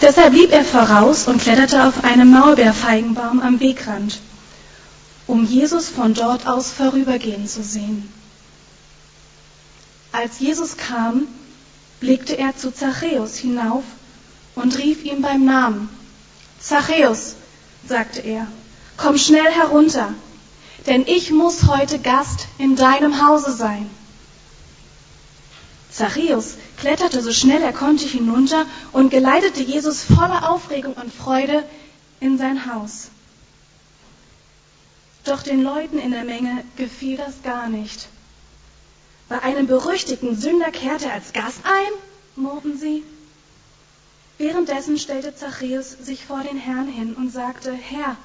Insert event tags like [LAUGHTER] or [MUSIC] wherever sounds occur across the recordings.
Deshalb blieb er voraus und kletterte auf einem Maulbeerfeigenbaum am Wegrand, um Jesus von dort aus vorübergehen zu sehen. Als Jesus kam, blickte er zu Zachäus hinauf und rief ihm beim Namen. Zachäus, sagte er, komm schnell herunter, denn ich muss heute Gast in deinem Hause sein. Zachäus kletterte so schnell er konnte hinunter und geleitete Jesus voller Aufregung und Freude in sein Haus. Doch den Leuten in der Menge gefiel das gar nicht. Bei einem berüchtigten Sünder kehrte er als Gast ein, murrten sie. Währenddessen stellte Zachäus sich vor den Herrn hin und sagte, Herr,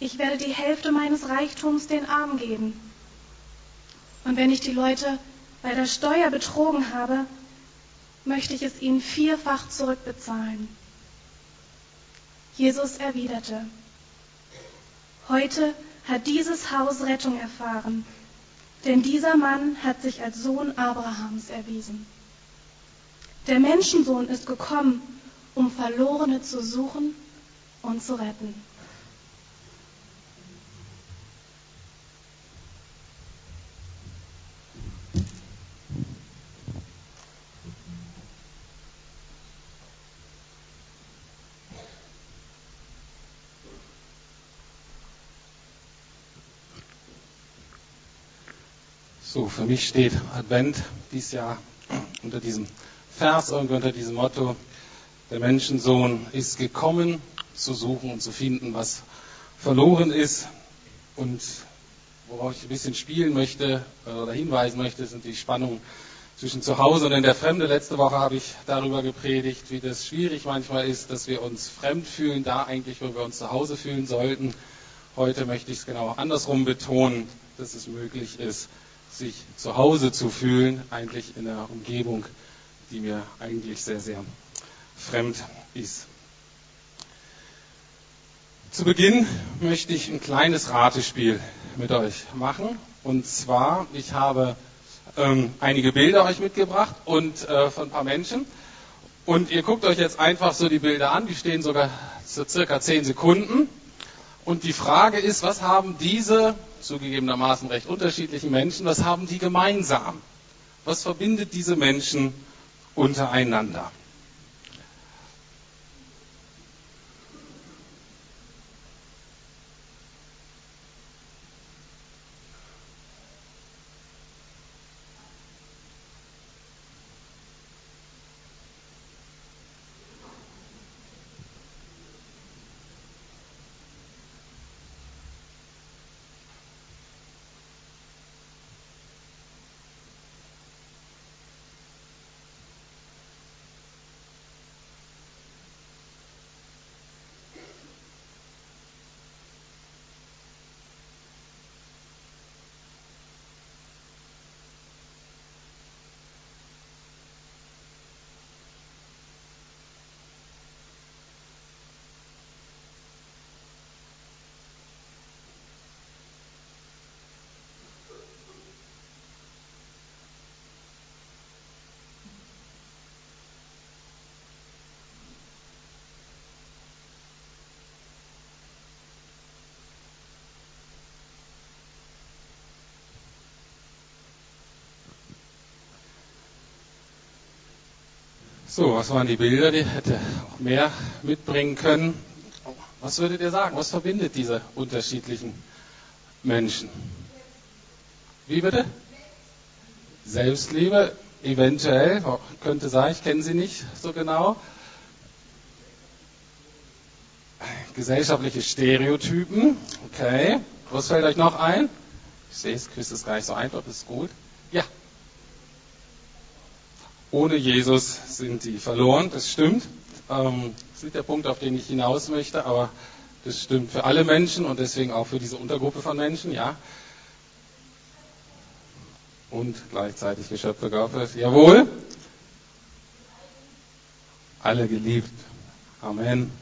ich werde die Hälfte meines Reichtums den Armen geben. Und wenn ich die Leute bei der Steuer betrogen habe, möchte ich es ihnen vierfach zurückbezahlen. Jesus erwiderte, heute hat dieses Haus Rettung erfahren, denn dieser Mann hat sich als Sohn Abrahams erwiesen. Der Menschensohn ist gekommen, um Verlorene zu suchen und zu retten. So, für mich steht Advent dieses Jahr unter diesem Vers, irgendwie unter diesem Motto, der Menschensohn ist gekommen, zu suchen und zu finden, was verloren ist. Und worauf ich ein bisschen spielen möchte äh, oder hinweisen möchte, sind die Spannungen zwischen zu Hause und in der Fremde. Letzte Woche habe ich darüber gepredigt, wie das schwierig manchmal ist, dass wir uns fremd fühlen, da eigentlich, wo wir uns zu Hause fühlen sollten. Heute möchte ich es genau andersrum betonen, dass es möglich ist, sich zu Hause zu fühlen, eigentlich in einer Umgebung, die mir eigentlich sehr, sehr fremd ist. Zu Beginn möchte ich ein kleines Ratespiel mit euch machen. Und zwar, ich habe ähm, einige Bilder euch mitgebracht und äh, von ein paar Menschen. Und ihr guckt euch jetzt einfach so die Bilder an, die stehen sogar zu circa 10 Sekunden. Und die Frage ist, was haben diese zugegebenermaßen recht unterschiedlichen Menschen, was haben die gemeinsam? Was verbindet diese Menschen untereinander? So, was waren die Bilder? Die hätte auch mehr mitbringen können. Was würdet ihr sagen? Was verbindet diese unterschiedlichen Menschen? Wie bitte? Selbstliebe, eventuell, könnte sein, ich kenne sie nicht so genau. Gesellschaftliche Stereotypen, okay. Was fällt euch noch ein? Ich sehe es, Quiz ist gar nicht so einfach, ist gut. Ohne Jesus sind die verloren, das stimmt. Ähm, das ist nicht der Punkt, auf den ich hinaus möchte, aber das stimmt für alle Menschen und deswegen auch für diese Untergruppe von Menschen, ja. Und gleichzeitig Geschöpfe Gottes. Jawohl. Alle geliebt. Amen.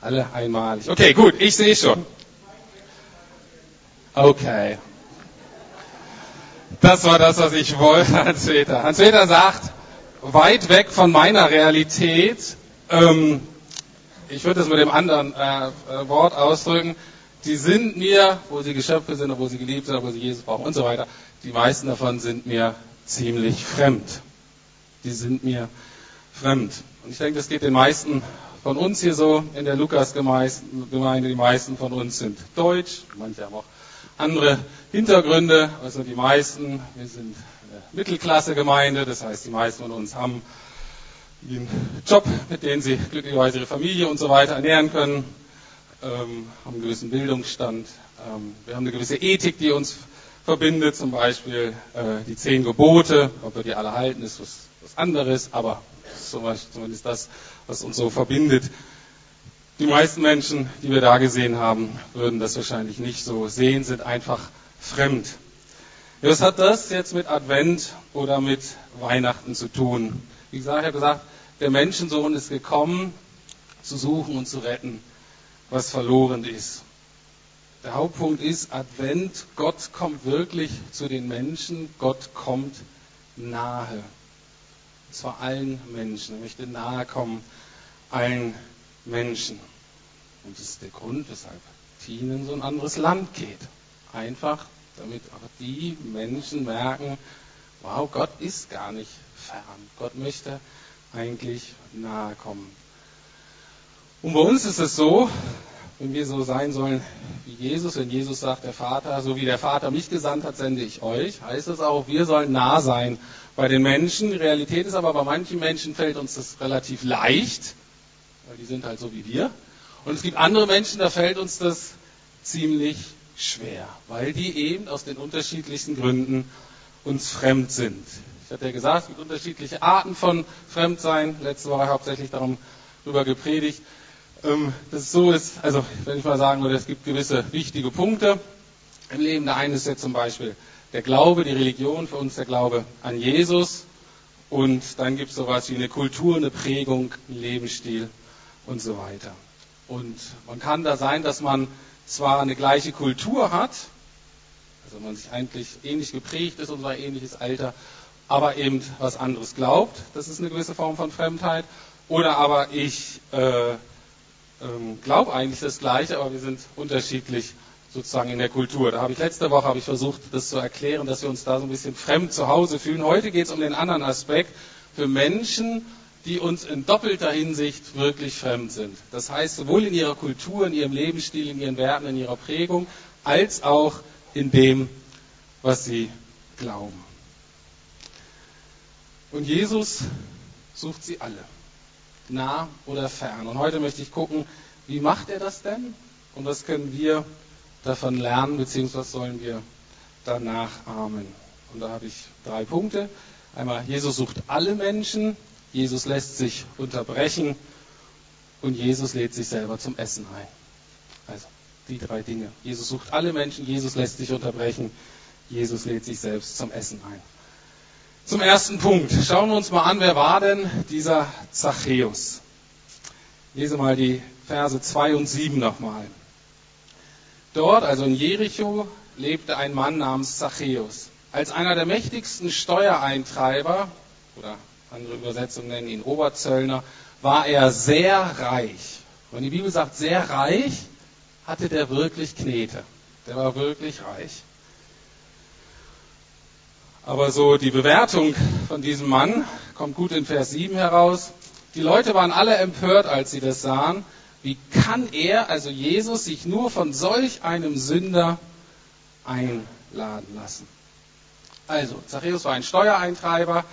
Alle einmalig. Okay, gut, ich sehe schon. Okay. Das war das, was ich wollte, Hans-Peter. Hans-Peter sagt, weit weg von meiner Realität. Ähm, ich würde das mit dem anderen äh, äh, Wort ausdrücken. Die sind mir, wo sie Geschöpfe sind, wo sie geliebt sind, wo sie Jesus brauchen und so weiter, die meisten davon sind mir ziemlich fremd. Die sind mir fremd. Und ich denke, das geht den meisten von uns hier so in der Lukas-Gemeinde. Die meisten von uns sind deutsch, manche haben auch andere Hintergründe. Also die meisten, wir sind eine Mittelklasse-Gemeinde, das heißt, die meisten von uns haben einen Job, mit dem sie glücklicherweise ihre Familie und so weiter ernähren können, ähm, haben einen gewissen Bildungsstand. Ähm, wir haben eine gewisse Ethik, die uns verbindet, zum Beispiel äh, die zehn Gebote. Ob wir die alle halten, ist was, was anderes, aber zumindest das, was uns so verbindet. Die meisten Menschen, die wir da gesehen haben, würden das wahrscheinlich nicht so sehen, sind einfach fremd. Was hat das jetzt mit Advent oder mit Weihnachten zu tun? Wie gesagt, ich habe gesagt, der Menschensohn ist gekommen, zu suchen und zu retten, was verloren ist. Der Hauptpunkt ist Advent, Gott kommt wirklich zu den Menschen, Gott kommt nahe. Und zwar allen Menschen. Er möchte nahe kommen allen Menschen. Und das ist der Grund, weshalb Tien in so ein anderes Land geht. Einfach, damit auch die Menschen merken, wow, Gott ist gar nicht fern. Gott möchte eigentlich nahe kommen. Und bei uns ist es so, wenn wir so sein sollen wie Jesus, wenn Jesus sagt, der Vater, so wie der Vater mich gesandt hat, sende ich euch, heißt es auch, wir sollen nah sein bei den Menschen. Die Realität ist aber, bei manchen Menschen fällt uns das relativ leicht, weil die sind halt so wie wir. Und es gibt andere Menschen, da fällt uns das ziemlich schwer, weil die eben aus den unterschiedlichsten Gründen uns fremd sind. Ich hatte ja gesagt, es gibt unterschiedliche Arten von Fremdsein. Letzte Woche hauptsächlich darüber gepredigt. Ähm, dass es so ist, also wenn ich mal sagen würde, es gibt gewisse wichtige Punkte im Leben. Der eine ist jetzt zum Beispiel der Glaube, die Religion, für uns der Glaube an Jesus. Und dann gibt es sowas wie eine Kultur, eine Prägung, einen Lebensstil und so weiter. Und man kann da sein, dass man zwar eine gleiche Kultur hat, also man sich eigentlich ähnlich geprägt ist und zwar ähnliches Alter, aber eben was anderes glaubt. Das ist eine gewisse Form von Fremdheit. Oder aber ich äh, ähm, glaube eigentlich das Gleiche, aber wir sind unterschiedlich sozusagen in der Kultur. Da habe ich letzte Woche habe ich versucht, das zu erklären, dass wir uns da so ein bisschen fremd zu Hause fühlen. Heute geht es um den anderen Aspekt für Menschen, die uns in doppelter Hinsicht wirklich fremd sind. Das heißt, sowohl in ihrer Kultur, in ihrem Lebensstil, in ihren Werten, in ihrer Prägung, als auch in dem, was sie glauben. Und Jesus sucht sie alle, nah oder fern. Und heute möchte ich gucken, wie macht er das denn? Und was können wir davon lernen, beziehungsweise sollen wir danach ahmen? Und da habe ich drei Punkte. Einmal, Jesus sucht alle Menschen, Jesus lässt sich unterbrechen und Jesus lädt sich selber zum Essen ein. Also die drei Dinge. Jesus sucht alle Menschen, Jesus lässt sich unterbrechen, Jesus lädt sich selbst zum Essen ein. Zum ersten Punkt. Schauen wir uns mal an, wer war denn dieser Zachäus? Lese mal die Verse 2 und 7 nochmal. Dort, also in Jericho, lebte ein Mann namens Zachäus. Als einer der mächtigsten Steuereintreiber, oder andere Übersetzungen nennen ihn Oberzöllner, war er sehr reich. Wenn die Bibel sagt sehr reich, hatte der wirklich Knete. Der war wirklich reich. Aber so die Bewertung von diesem Mann kommt gut in Vers 7 heraus. Die Leute waren alle empört, als sie das sahen. Wie kann er, also Jesus, sich nur von solch einem Sünder einladen lassen? Also, Zachäus war ein Steuereintreiber.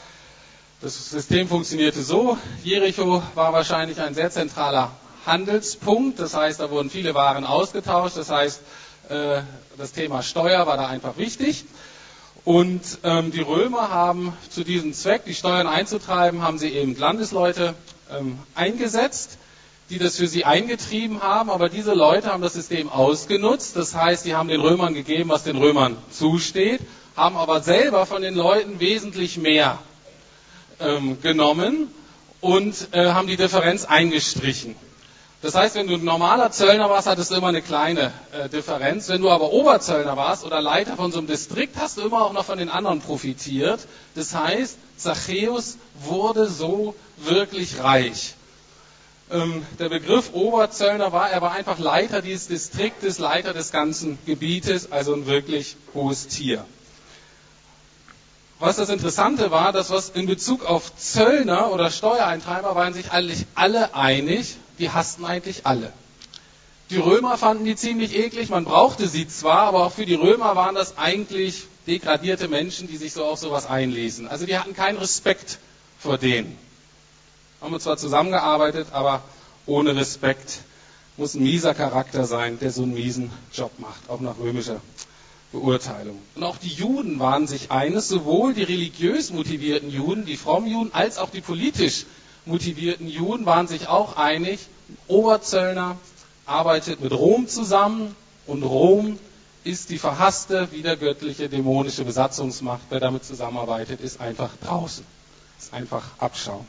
Das System funktionierte so. Jericho war wahrscheinlich ein sehr zentraler Handelspunkt. Das heißt, da wurden viele Waren ausgetauscht. Das heißt, äh, das Thema Steuer war da einfach wichtig. Und ähm, die Römer haben zu diesem Zweck, die Steuern einzutreiben, haben sie eben Landesleute ähm, eingesetzt, die das für sie eingetrieben haben. Aber diese Leute haben das System ausgenutzt. Das heißt, sie haben den Römern gegeben, was den Römern zusteht, haben aber selber von den Leuten wesentlich mehr ähm, genommen und äh, haben die Differenz eingestrichen. Das heißt, wenn du ein normaler Zöllner warst, hattest du immer eine kleine äh, Differenz. Wenn du aber Oberzöllner warst oder Leiter von so einem Distrikt, hast du immer auch noch von den anderen profitiert. Das heißt, Zachäus wurde so wirklich reich. Ähm, der Begriff Oberzöllner war, er war einfach Leiter dieses Distriktes, Leiter des ganzen Gebietes, also ein wirklich hohes Tier. Was das Interessante war, dass was in Bezug auf Zöllner oder Steuereintreiber waren sich eigentlich alle einig, die hassten eigentlich alle. Die Römer fanden die ziemlich eklig, man brauchte sie zwar, aber auch für die Römer waren das eigentlich degradierte Menschen, die sich so auf sowas einließen. Also die hatten keinen Respekt vor denen. Haben wir zwar zusammengearbeitet, aber ohne Respekt muss ein mieser Charakter sein, der so einen miesen Job macht, auch nach römischer Beurteilung. Und auch die Juden waren sich eines, sowohl die religiös motivierten Juden, die frommen Juden, als auch die politisch motivierten Juden waren sich auch einig, Oberzöllner arbeitet mit Rom zusammen und Rom ist die verhasste, wiedergöttliche, dämonische Besatzungsmacht. Wer damit zusammenarbeitet, ist einfach draußen. Ist einfach Abschaum.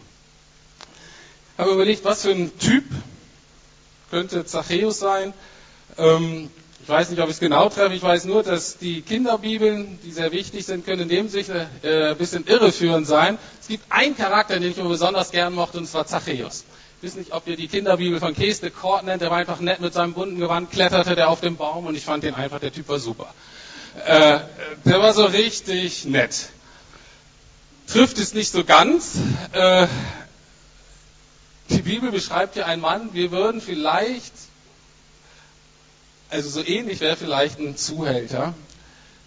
Ich habe überlegt, was für ein Typ könnte Zachäus sein. Ähm, ich weiß nicht, ob ich es genau treffe. Ich weiß nur, dass die Kinderbibeln, die sehr wichtig sind, können in dem Sinne äh, ein bisschen irreführend sein. Es gibt einen Charakter, den ich immer besonders gern mochte, und zwar Zachäus. Ich weiß nicht, ob ihr die Kinderbibel von Kees de Kort nennt. Der war einfach nett mit seinem bunten Gewand, kletterte der auf dem Baum und ich fand den einfach, der Typ war super. Äh, der war so richtig nett. Trifft es nicht so ganz. Äh, die Bibel beschreibt hier einen Mann, wir würden vielleicht also so ähnlich wäre vielleicht ein Zuhälter,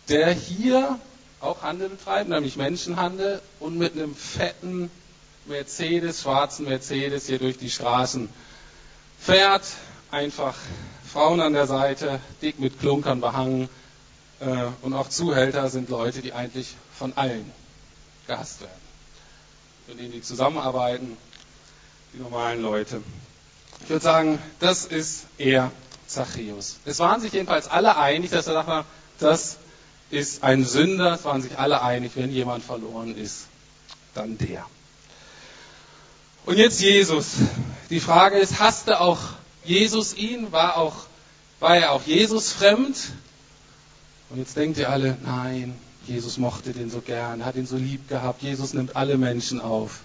der hier auch Handel betreibt, nämlich Menschenhandel und mit einem fetten Mercedes, schwarzen Mercedes hier durch die Straßen fährt, einfach Frauen an der Seite, dick mit Klunkern behangen äh, und auch Zuhälter sind Leute, die eigentlich von allen gehasst werden. Mit denen die zusammenarbeiten, die normalen Leute. Ich würde sagen, das ist eher Zachäus. Es waren sich jedenfalls alle einig, dass er dachte, das ist ein Sünder. Es waren sich alle einig, wenn jemand verloren ist, dann der. Und jetzt Jesus. Die Frage ist, hasste auch Jesus ihn? War, auch, war er auch Jesus fremd? Und jetzt denkt ihr alle, nein, Jesus mochte den so gern, hat ihn so lieb gehabt. Jesus nimmt alle Menschen auf.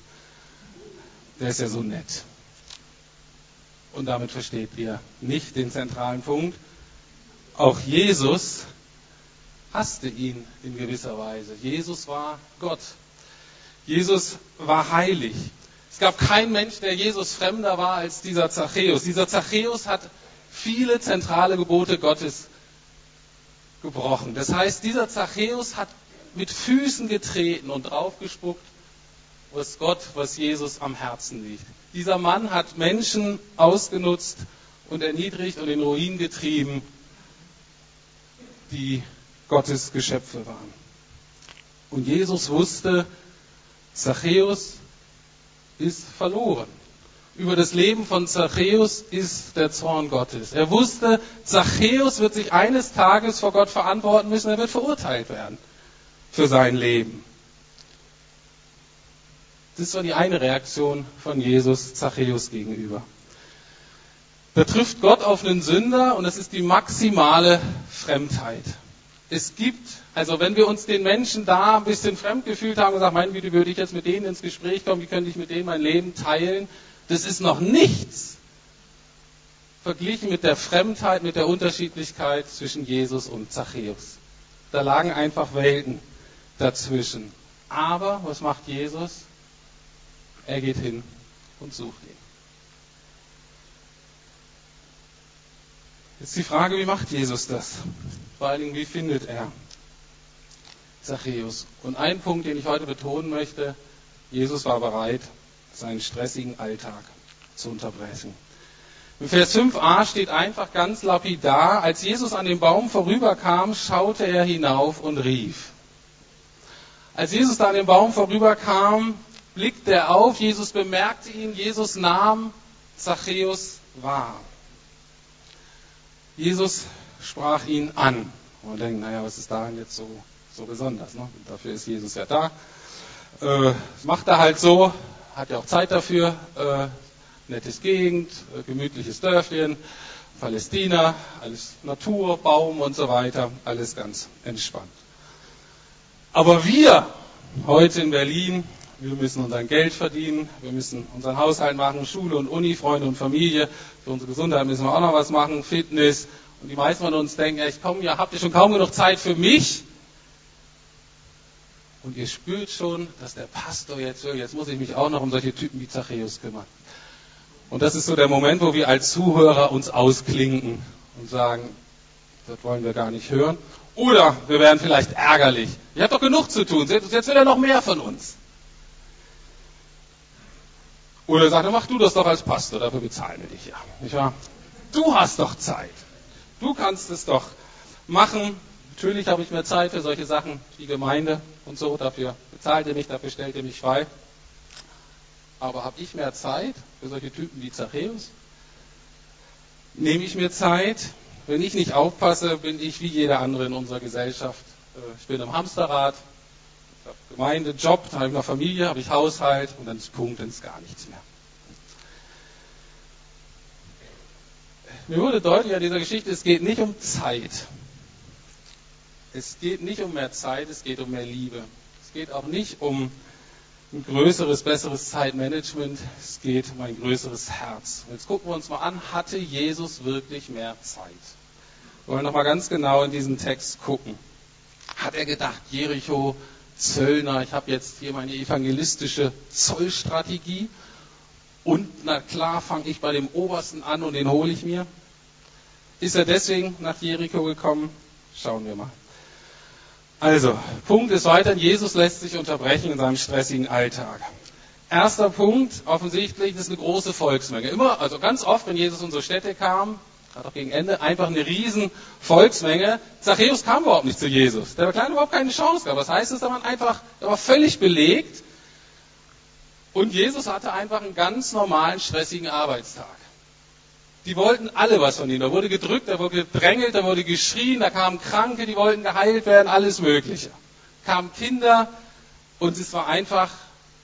Der ist ja so nett. Und damit versteht ihr nicht den zentralen Punkt. Auch Jesus hasste ihn in gewisser Weise. Jesus war Gott. Jesus war heilig. Es gab keinen Mensch, der Jesus fremder war als dieser Zachäus. Dieser Zachäus hat viele zentrale Gebote Gottes gebrochen. Das heißt, dieser Zachäus hat mit Füßen getreten und draufgespuckt, was Gott, was Jesus am Herzen liegt. Dieser Mann hat Menschen ausgenutzt und erniedrigt und in Ruin getrieben, die Gottes Geschöpfe waren. Und Jesus wusste, Zachäus ist verloren. Über das Leben von Zachäus ist der Zorn Gottes. Er wusste, Zachäus wird sich eines Tages vor Gott verantworten müssen, er wird verurteilt werden für sein Leben. Das war die eine Reaktion von Jesus Zachäus gegenüber. Da trifft Gott auf einen Sünder und das ist die maximale Fremdheit. Es gibt, also wenn wir uns den Menschen da ein bisschen fremd gefühlt haben und gesagt, mein Güte, würde ich jetzt mit denen ins Gespräch kommen, wie könnte ich mit denen mein Leben teilen, das ist noch nichts verglichen mit der Fremdheit, mit der Unterschiedlichkeit zwischen Jesus und Zachäus. Da lagen einfach Welten dazwischen. Aber was macht Jesus? Er geht hin und sucht ihn. Jetzt die Frage, wie macht Jesus das? Vor allen Dingen, wie findet er Zachäus? Und ein Punkt, den ich heute betonen möchte, Jesus war bereit, seinen stressigen Alltag zu unterbrechen. Im Vers 5a steht einfach ganz lapidar, als Jesus an dem Baum vorüberkam, schaute er hinauf und rief. Als Jesus da an dem Baum vorüberkam, blickte er auf, Jesus bemerkte ihn, Jesus nahm Zachäus wahr. Jesus sprach ihn an. Und denkt, naja, was ist daran jetzt so, so besonders? Ne? Dafür ist Jesus ja da. Äh, macht er halt so, hat ja auch Zeit dafür. Äh, nettes Gegend, äh, gemütliches Dörfchen, Palästina, alles Natur, Baum und so weiter, alles ganz entspannt. Aber wir heute in Berlin, wir müssen unser Geld verdienen, wir müssen unseren Haushalt machen, Schule und Uni, Freunde und Familie, für unsere Gesundheit müssen wir auch noch was machen, Fitness. Und die meisten von uns denken, ja, ich komme ja, habt ihr schon kaum genug Zeit für mich? Und ihr spürt schon, dass der Pastor jetzt jetzt muss ich mich auch noch um solche Typen wie Zachäus kümmern. Und das ist so der Moment, wo wir als Zuhörer uns ausklinken und sagen, das wollen wir gar nicht hören. Oder wir werden vielleicht ärgerlich. Ihr habt doch genug zu tun, jetzt will er noch mehr von uns. Oder sagt er, mach du das doch als Pastor, dafür bezahlen wir dich ja. Nicht wahr? Du hast doch Zeit. Du kannst es doch machen. Natürlich habe ich mehr Zeit für solche Sachen wie Gemeinde und so. Dafür bezahlt ihr mich, dafür stellt ihr mich frei. Aber habe ich mehr Zeit für solche Typen wie Zachäus? Nehme ich mir Zeit? Wenn ich nicht aufpasse, bin ich wie jeder andere in unserer Gesellschaft. Äh, ich bin im Hamsterrad, habe Gemeinde, Job, dann habe ich noch Familie, habe ich Haushalt und dann ist Punkt, dann ist gar nichts mehr. Mir wurde deutlich an dieser Geschichte, es geht nicht um Zeit. Es geht nicht um mehr Zeit, es geht um mehr Liebe. Es geht auch nicht um ein größeres, besseres Zeitmanagement, es geht um ein größeres Herz. Jetzt gucken wir uns mal an, hatte Jesus wirklich mehr Zeit? Wir wollen nochmal ganz genau in diesen Text gucken. Hat er gedacht, Jericho, Zöllner, ich habe jetzt hier meine evangelistische Zollstrategie und na klar fange ich bei dem Obersten an und den hole ich mir? Ist er deswegen nach Jericho gekommen? Schauen wir mal. Also, Punkt ist weiter, Jesus lässt sich unterbrechen in seinem stressigen Alltag. Erster Punkt, offensichtlich, das ist eine große Volksmenge. Immer, also ganz oft, wenn Jesus in unsere Städte kam, gerade auch gegen Ende, einfach eine riesen Volksmenge. Zachäus kam überhaupt nicht zu Jesus. Der Kleine überhaupt keine Chance gehabt. Was heißt das? Er war einfach, er war völlig belegt. Und Jesus hatte einfach einen ganz normalen, stressigen Arbeitstag. Die wollten alle was von ihm. Da wurde gedrückt, da wurde gedrängelt, da wurde geschrien, da kamen Kranke, die wollten geheilt werden, alles Mögliche. Kamen Kinder und es war einfach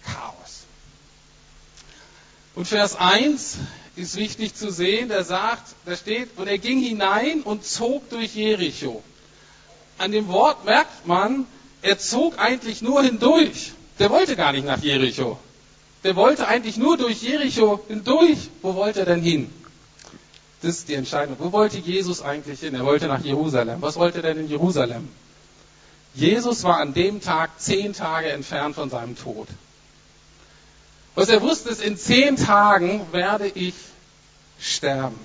Chaos. Und Vers 1 ist wichtig zu sehen, der sagt, da steht, und er ging hinein und zog durch Jericho. An dem Wort merkt man, er zog eigentlich nur hindurch. Der wollte gar nicht nach Jericho. Der wollte eigentlich nur durch Jericho hindurch. Wo wollte er denn hin? Das ist die Entscheidung. Wo wollte Jesus eigentlich hin? Er wollte nach Jerusalem. Was wollte er denn in Jerusalem? Jesus war an dem Tag zehn Tage entfernt von seinem Tod. Was er wusste, ist, in zehn Tagen werde ich sterben.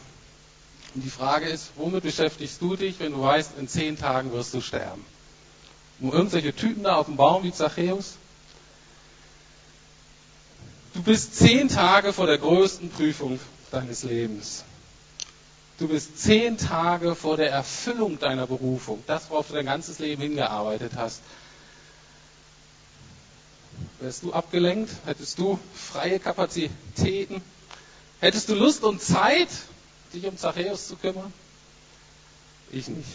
Und die Frage ist, womit beschäftigst du dich, wenn du weißt, in zehn Tagen wirst du sterben? Um irgendwelche Typen da auf dem Baum wie Zachäus? Du bist zehn Tage vor der größten Prüfung deines Lebens. Du bist zehn Tage vor der Erfüllung deiner Berufung, das, worauf du dein ganzes Leben hingearbeitet hast. Wärst du abgelenkt? Hättest du freie Kapazitäten? Hättest du Lust und Zeit, dich um Zachäus zu kümmern? Ich nicht.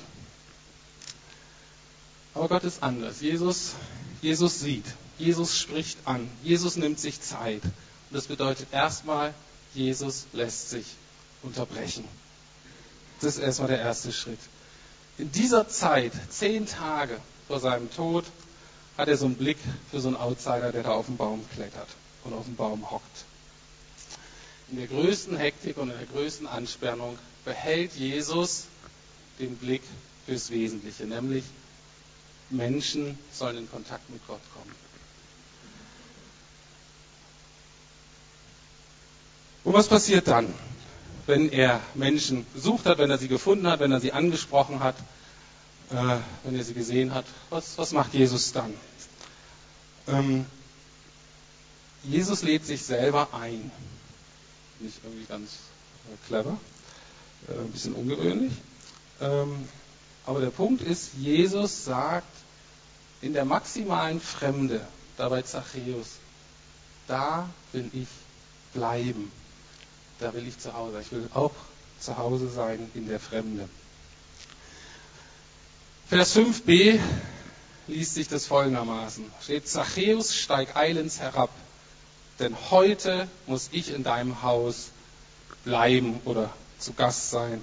Aber Gott ist anders. Jesus, Jesus sieht. Jesus spricht an. Jesus nimmt sich Zeit. Und das bedeutet erstmal, Jesus lässt sich unterbrechen. Das ist erstmal der erste Schritt. In dieser Zeit, zehn Tage vor seinem Tod, hat er so einen Blick für so einen Outsider, der da auf dem Baum klettert und auf dem Baum hockt. In der größten Hektik und in der größten Anspannung behält Jesus den Blick fürs Wesentliche, nämlich Menschen sollen in Kontakt mit Gott kommen. Und was passiert dann? wenn er Menschen gesucht hat, wenn er sie gefunden hat, wenn er sie angesprochen hat, äh, wenn er sie gesehen hat. Was, was macht Jesus dann? Ähm, Jesus lädt sich selber ein. Nicht irgendwie ganz äh, clever, äh, ein bisschen ungewöhnlich. Ähm, aber der Punkt ist, Jesus sagt in der maximalen Fremde, dabei Zachäus, da will ich bleiben da will ich zu Hause. Ich will auch zu Hause sein in der Fremde. Vers 5b liest sich das folgendermaßen. Steht, Zachäus steig eilends herab, denn heute muss ich in deinem Haus bleiben oder zu Gast sein.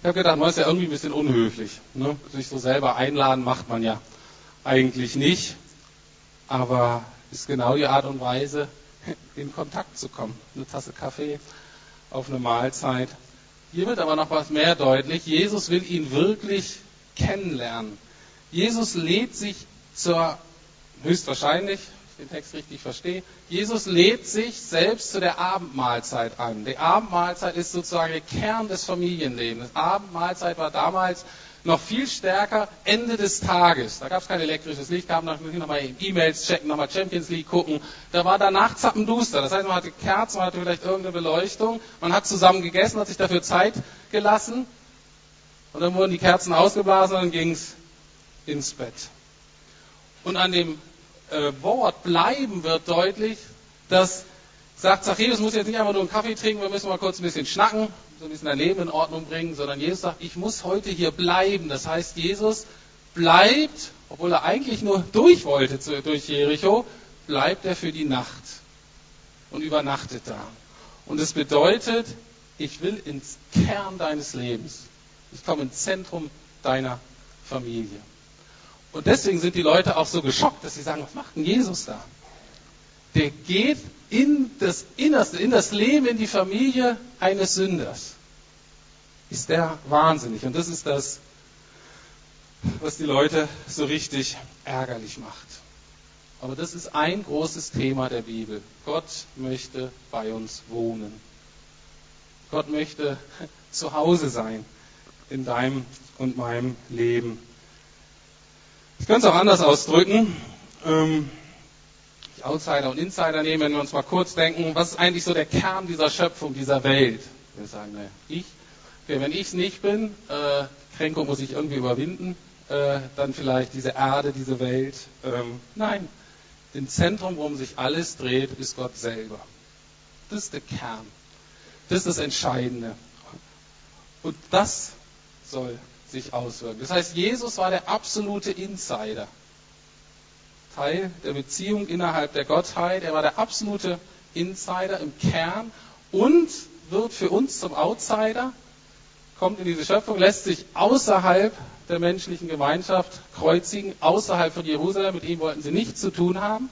Ich habe gedacht, man ist ja irgendwie ein bisschen unhöflich. Ne? Sich so selber einladen macht man ja eigentlich nicht, aber ist genau die Art und Weise, [LAUGHS] in Kontakt zu kommen. Eine Tasse Kaffee auf eine Mahlzeit. Hier wird aber noch was mehr deutlich. Jesus will ihn wirklich kennenlernen. Jesus lädt sich zur, höchstwahrscheinlich, den Text richtig verstehe, Jesus lädt sich selbst zu der Abendmahlzeit an. Die Abendmahlzeit ist sozusagen der Kern des Familienlebens. Abendmahlzeit war damals noch viel stärker Ende des Tages. Da gab es kein elektrisches Licht, kam noch, noch mal E-Mails checken, nochmal Champions League gucken. Da war danach zappenduster. Das heißt, man hatte Kerzen, man hatte vielleicht irgendeine Beleuchtung, man hat zusammen gegessen, hat sich dafür Zeit gelassen und dann wurden die Kerzen ausgeblasen und dann ging es ins Bett. Und an dem Wort bleiben wird deutlich, dass sagt Zachäus muss jetzt nicht einfach nur einen Kaffee trinken, wir müssen mal kurz ein bisschen schnacken, so ein bisschen dein Leben in Ordnung bringen, sondern Jesus sagt, ich muss heute hier bleiben. Das heißt, Jesus bleibt, obwohl er eigentlich nur durch wollte durch Jericho, bleibt er für die Nacht und übernachtet da. Und es bedeutet, ich will ins Kern deines Lebens. Ich komme ins Zentrum deiner Familie. Und deswegen sind die Leute auch so geschockt, dass sie sagen, was macht denn Jesus da? Der geht in das Innerste, in das Leben, in die Familie eines Sünders. Ist der wahnsinnig. Und das ist das, was die Leute so richtig ärgerlich macht. Aber das ist ein großes Thema der Bibel. Gott möchte bei uns wohnen. Gott möchte [LAUGHS] zu Hause sein in deinem und meinem Leben. Ich könnte es auch anders ausdrücken. Ähm, Outsider und Insider nehmen, wenn wir uns mal kurz denken, was ist eigentlich so der Kern dieser Schöpfung, dieser Welt? Wir sagen, ne, ich. Okay, wenn ich es nicht bin, äh, Kränkung muss ich irgendwie überwinden, äh, dann vielleicht diese Erde, diese Welt. Ähm, nein, im Zentrum, worum sich alles dreht, ist Gott selber. Das ist der Kern. Das ist das Entscheidende. Und das soll sich auswirken. Das heißt, Jesus war der absolute Insider. Teil der Beziehung innerhalb der Gottheit. Er war der absolute Insider im Kern und wird für uns zum Outsider, kommt in diese Schöpfung, lässt sich außerhalb der menschlichen Gemeinschaft kreuzigen, außerhalb von Jerusalem. Mit ihm wollten sie nichts zu tun haben.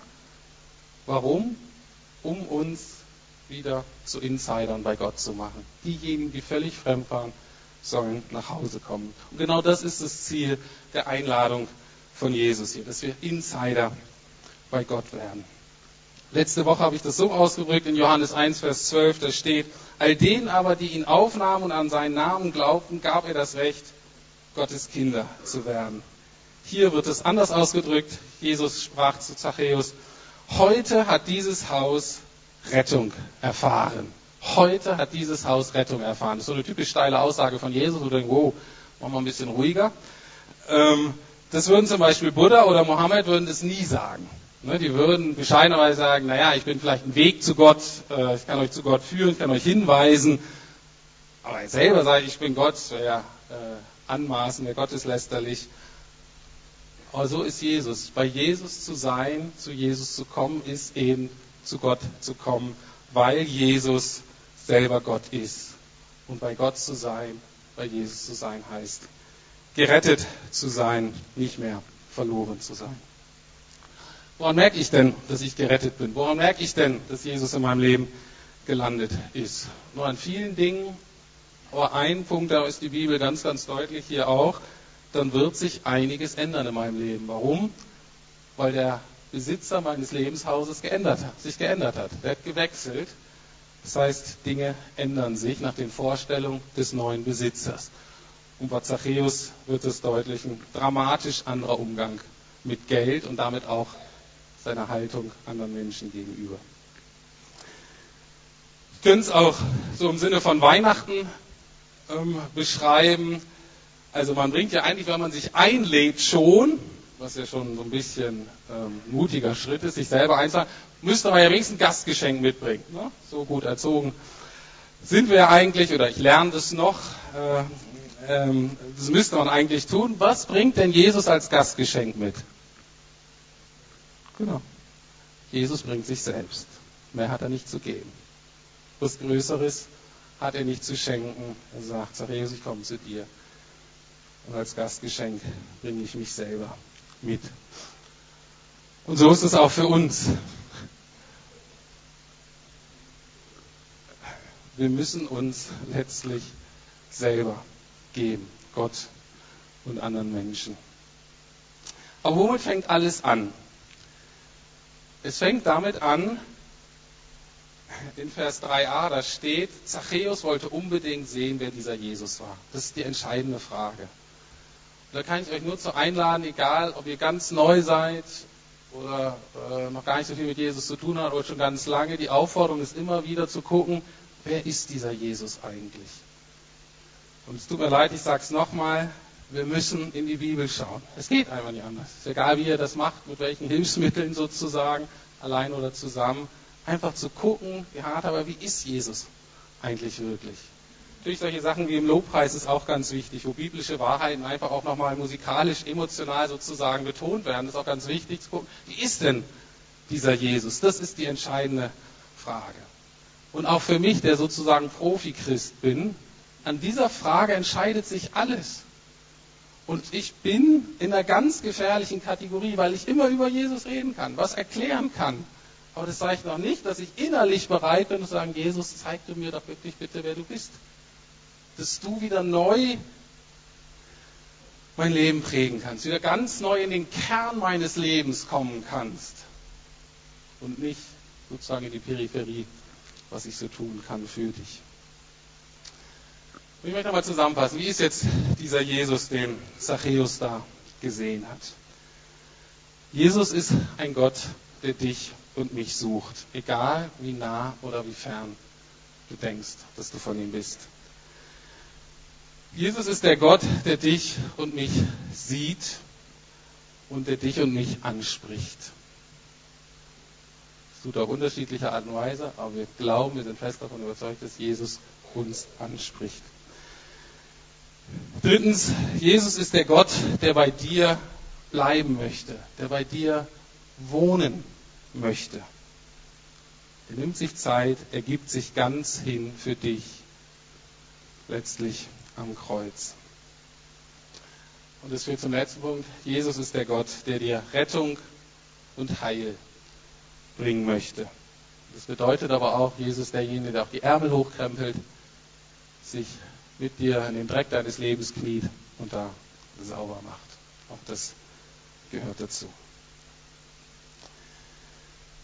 Warum? Um uns wieder zu Insidern bei Gott zu machen. Diejenigen, die völlig fremd waren, sollen nach Hause kommen. Und genau das ist das Ziel der Einladung von Jesus hier, dass wir Insider bei Gott werden. Letzte Woche habe ich das so ausgedrückt in Johannes 1, Vers 12, da steht, all denen aber, die ihn aufnahmen und an seinen Namen glaubten, gab er das Recht, Gottes Kinder zu werden. Hier wird es anders ausgedrückt. Jesus sprach zu Zachäus, heute hat dieses Haus Rettung erfahren. Heute hat dieses Haus Rettung erfahren. Das ist so eine typisch steile Aussage von Jesus, wo du denkst, wow, machen wir ein bisschen ruhiger. Ähm, das würden zum Beispiel Buddha oder Mohammed würden das nie sagen. Ne, die würden bescheidenerweise sagen, naja, ich bin vielleicht ein Weg zu Gott, äh, ich kann euch zu Gott führen, ich kann euch hinweisen. Aber ich selber sage, ich bin Gott, wäre äh, anmaßen, wäre gotteslästerlich. Aber so ist Jesus. Bei Jesus zu sein, zu Jesus zu kommen, ist eben zu Gott zu kommen, weil Jesus selber Gott ist. Und bei Gott zu sein, bei Jesus zu sein heißt, gerettet zu sein, nicht mehr verloren zu sein. Woran merke ich denn, dass ich gerettet bin? Woran merke ich denn, dass Jesus in meinem Leben gelandet ist? Nur an vielen Dingen, aber ein Punkt, da ist die Bibel ganz, ganz deutlich hier auch, dann wird sich einiges ändern in meinem Leben. Warum? Weil der Besitzer meines Lebenshauses geändert sich geändert hat. Er hat gewechselt. Das heißt, Dinge ändern sich nach den Vorstellungen des neuen Besitzers. Und bei Zachäus wird es deutlich, ein dramatisch anderer Umgang mit Geld und damit auch seiner Haltung anderen Menschen gegenüber. Ich könnte es auch so im Sinne von Weihnachten ähm, beschreiben. Also man bringt ja eigentlich, wenn man sich einlädt, schon, was ja schon so ein bisschen ähm, mutiger Schritt ist, sich selber einzahlen, müsste man ja wenigstens ein Gastgeschenk mitbringen. Ne? So gut erzogen sind wir eigentlich, oder ich lerne das noch, äh, ähm, das müsste man eigentlich tun. Was bringt denn Jesus als Gastgeschenk mit? Genau. Jesus bringt sich selbst. Mehr hat er nicht zu geben. Was Größeres hat er nicht zu schenken. Er sagt, Zachäus, ich komme zu dir. Und als Gastgeschenk bringe ich mich selber mit. Und so ist es auch für uns. Wir müssen uns letztlich selber geben, Gott und anderen Menschen. Aber womit fängt alles an? Es fängt damit an, in Vers 3a, da steht, Zachäus wollte unbedingt sehen, wer dieser Jesus war. Das ist die entscheidende Frage. Da kann ich euch nur zu einladen, egal ob ihr ganz neu seid oder äh, noch gar nicht so viel mit Jesus zu tun habt oder schon ganz lange, die Aufforderung ist immer wieder zu gucken, wer ist dieser Jesus eigentlich? Und es tut mir leid, ich sage es nochmal, wir müssen in die Bibel schauen. Es geht einfach nicht anders. Es ist egal, wie ihr das macht, mit welchen Hilfsmitteln sozusagen, allein oder zusammen. Einfach zu gucken, hart, aber wie ist Jesus eigentlich wirklich? Natürlich solche Sachen wie im Lobpreis ist auch ganz wichtig, wo biblische Wahrheiten einfach auch nochmal musikalisch, emotional sozusagen betont werden. Das ist auch ganz wichtig zu gucken, wie ist denn dieser Jesus? Das ist die entscheidende Frage. Und auch für mich, der sozusagen Profi-Christ bin, an dieser Frage entscheidet sich alles. Und ich bin in einer ganz gefährlichen Kategorie, weil ich immer über Jesus reden kann, was erklären kann. Aber das zeigt noch nicht, dass ich innerlich bereit bin zu sagen, Jesus, zeig du mir doch wirklich bitte, wer du bist. Dass du wieder neu mein Leben prägen kannst, wieder ganz neu in den Kern meines Lebens kommen kannst. Und nicht sozusagen in die Peripherie, was ich so tun kann für dich. Ich möchte nochmal zusammenfassen. Wie ist jetzt dieser Jesus, den Zachäus da gesehen hat? Jesus ist ein Gott, der dich und mich sucht, egal wie nah oder wie fern du denkst, dass du von ihm bist. Jesus ist der Gott, der dich und mich sieht und der dich und mich anspricht. Das tut auf unterschiedliche Art und Weise, aber wir glauben, wir sind fest davon überzeugt, dass Jesus uns anspricht. Drittens, Jesus ist der Gott, der bei dir bleiben möchte, der bei dir wohnen möchte. Er nimmt sich Zeit, er gibt sich ganz hin für dich, letztlich am Kreuz. Und das führt zum letzten Punkt. Jesus ist der Gott, der dir Rettung und Heil bringen möchte. Das bedeutet aber auch, Jesus derjenige, der auch die Ärmel hochkrempelt, sich mit dir in den Dreck deines Lebens kniet und da sauber macht. Auch das gehört dazu.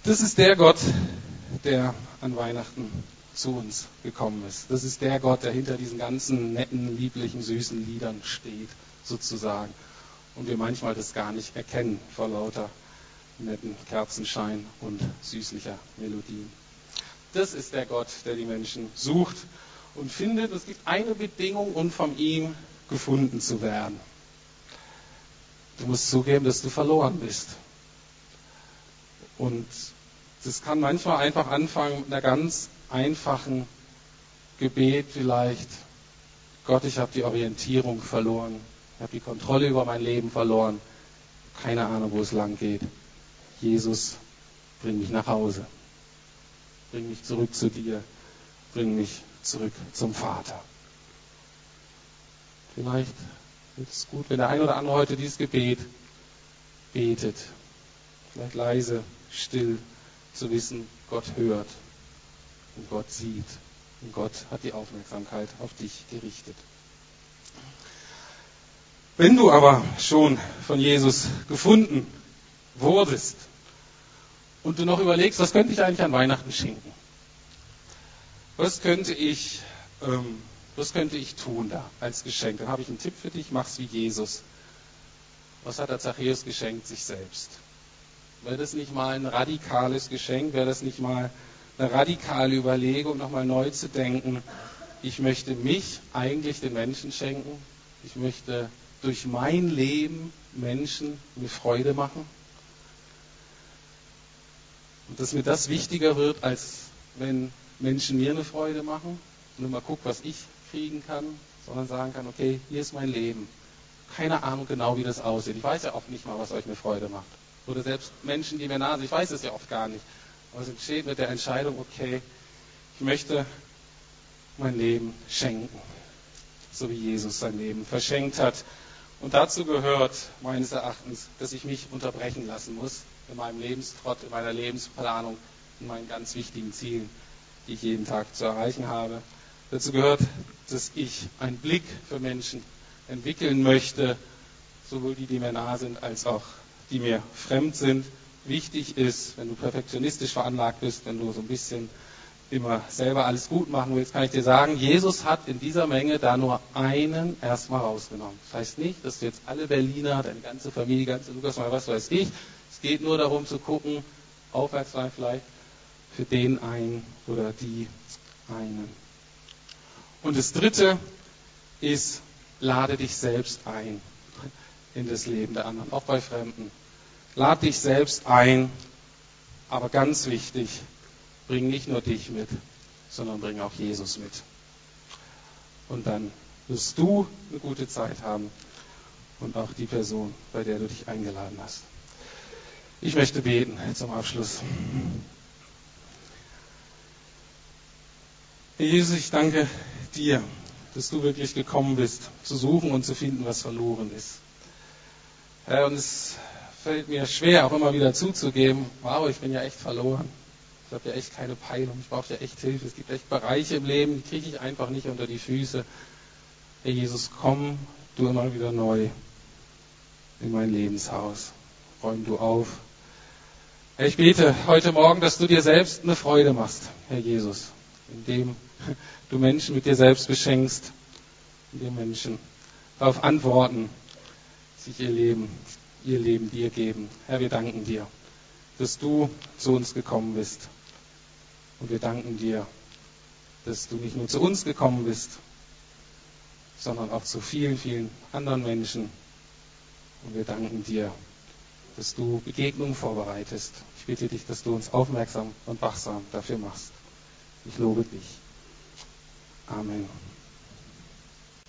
Das ist der Gott, der an Weihnachten zu uns gekommen ist. Das ist der Gott, der hinter diesen ganzen netten, lieblichen, süßen Liedern steht, sozusagen. Und wir manchmal das gar nicht erkennen vor lauter netten Kerzenschein und süßlicher Melodien. Das ist der Gott, der die Menschen sucht und findet, es gibt eine Bedingung, um von ihm gefunden zu werden. Du musst zugeben, dass du verloren bist. Und das kann manchmal einfach anfangen mit einer ganz einfachen Gebet vielleicht. Gott, ich habe die Orientierung verloren. Ich habe die Kontrolle über mein Leben verloren. Keine Ahnung, wo es lang geht. Jesus, bring mich nach Hause. Bring mich zurück zu dir. Bring mich zurück zum Vater. Vielleicht ist es gut, wenn der ein oder andere heute dieses Gebet betet. Vielleicht leise, still, zu wissen, Gott hört und Gott sieht und Gott hat die Aufmerksamkeit auf dich gerichtet. Wenn du aber schon von Jesus gefunden wurdest und du noch überlegst, was könnte ich eigentlich an Weihnachten schenken? Was könnte ich, ähm, was könnte ich tun da als Geschenk? Dann habe ich einen Tipp für dich, mach's wie Jesus. Was hat der Zachäus geschenkt? Sich selbst. Wäre das nicht mal ein radikales Geschenk? Wäre das nicht mal eine radikale Überlegung, nochmal neu zu denken? Ich möchte mich eigentlich den Menschen schenken. Ich möchte durch mein Leben Menschen mir Freude machen. Und dass mir das wichtiger wird, als wenn Menschen mir eine Freude machen und immer gucke, was ich kriegen kann, sondern sagen kann, okay, hier ist mein Leben. Keine Ahnung genau, wie das aussieht. Ich weiß ja oft nicht mal, was euch eine Freude macht. Oder selbst Menschen, die mir nahe sind, ich weiß es ja oft gar nicht. Es entsteht mit der Entscheidung, okay, ich möchte mein Leben schenken, so wie Jesus sein Leben verschenkt hat. Und dazu gehört meines Erachtens, dass ich mich unterbrechen lassen muss in meinem Lebenstrott, in meiner Lebensplanung, in meinen ganz wichtigen Zielen, die ich jeden Tag zu erreichen habe. Dazu gehört, dass ich einen Blick für Menschen entwickeln möchte, sowohl die, die mir nah sind, als auch die mir fremd sind. Wichtig ist, wenn du perfektionistisch veranlagt bist, wenn du so ein bisschen immer selber alles gut machen willst, kann ich dir sagen, Jesus hat in dieser Menge da nur einen erstmal rausgenommen. Das heißt nicht, dass du jetzt alle Berliner, deine ganze Familie, ganze Lukas, mal was weiß ich. Es geht nur darum zu gucken, aufwärts sein vielleicht, für den einen oder die einen. Und das dritte ist, lade dich selbst ein in das Leben der anderen, auch bei Fremden. Lade dich selbst ein, aber ganz wichtig, bring nicht nur dich mit, sondern bring auch Jesus mit. Und dann wirst du eine gute Zeit haben und auch die Person, bei der du dich eingeladen hast. Ich möchte beten zum Abschluss. Jesus, ich danke dir, dass du wirklich gekommen bist, zu suchen und zu finden, was verloren ist. Herr, und es fällt mir schwer, auch immer wieder zuzugeben, wow, ich bin ja echt verloren. Ich habe ja echt keine Peilung, ich brauche ja echt Hilfe. Es gibt echt Bereiche im Leben, die kriege ich einfach nicht unter die Füße. Herr Jesus, komm du immer wieder neu in mein Lebenshaus. Räum du auf. Herr, ich bete heute Morgen, dass du dir selbst eine Freude machst, Herr Jesus, indem du Menschen mit dir selbst beschenkst, indem Menschen darauf antworten, sich ihr Leben, ihr Leben dir geben. Herr, wir danken dir, dass du zu uns gekommen bist. Und wir danken dir, dass du nicht nur zu uns gekommen bist, sondern auch zu vielen, vielen anderen Menschen. Und wir danken dir, dass du Begegnungen vorbereitest. Ich bitte dich, dass du uns aufmerksam und wachsam dafür machst. Ich lobe dich. Amen.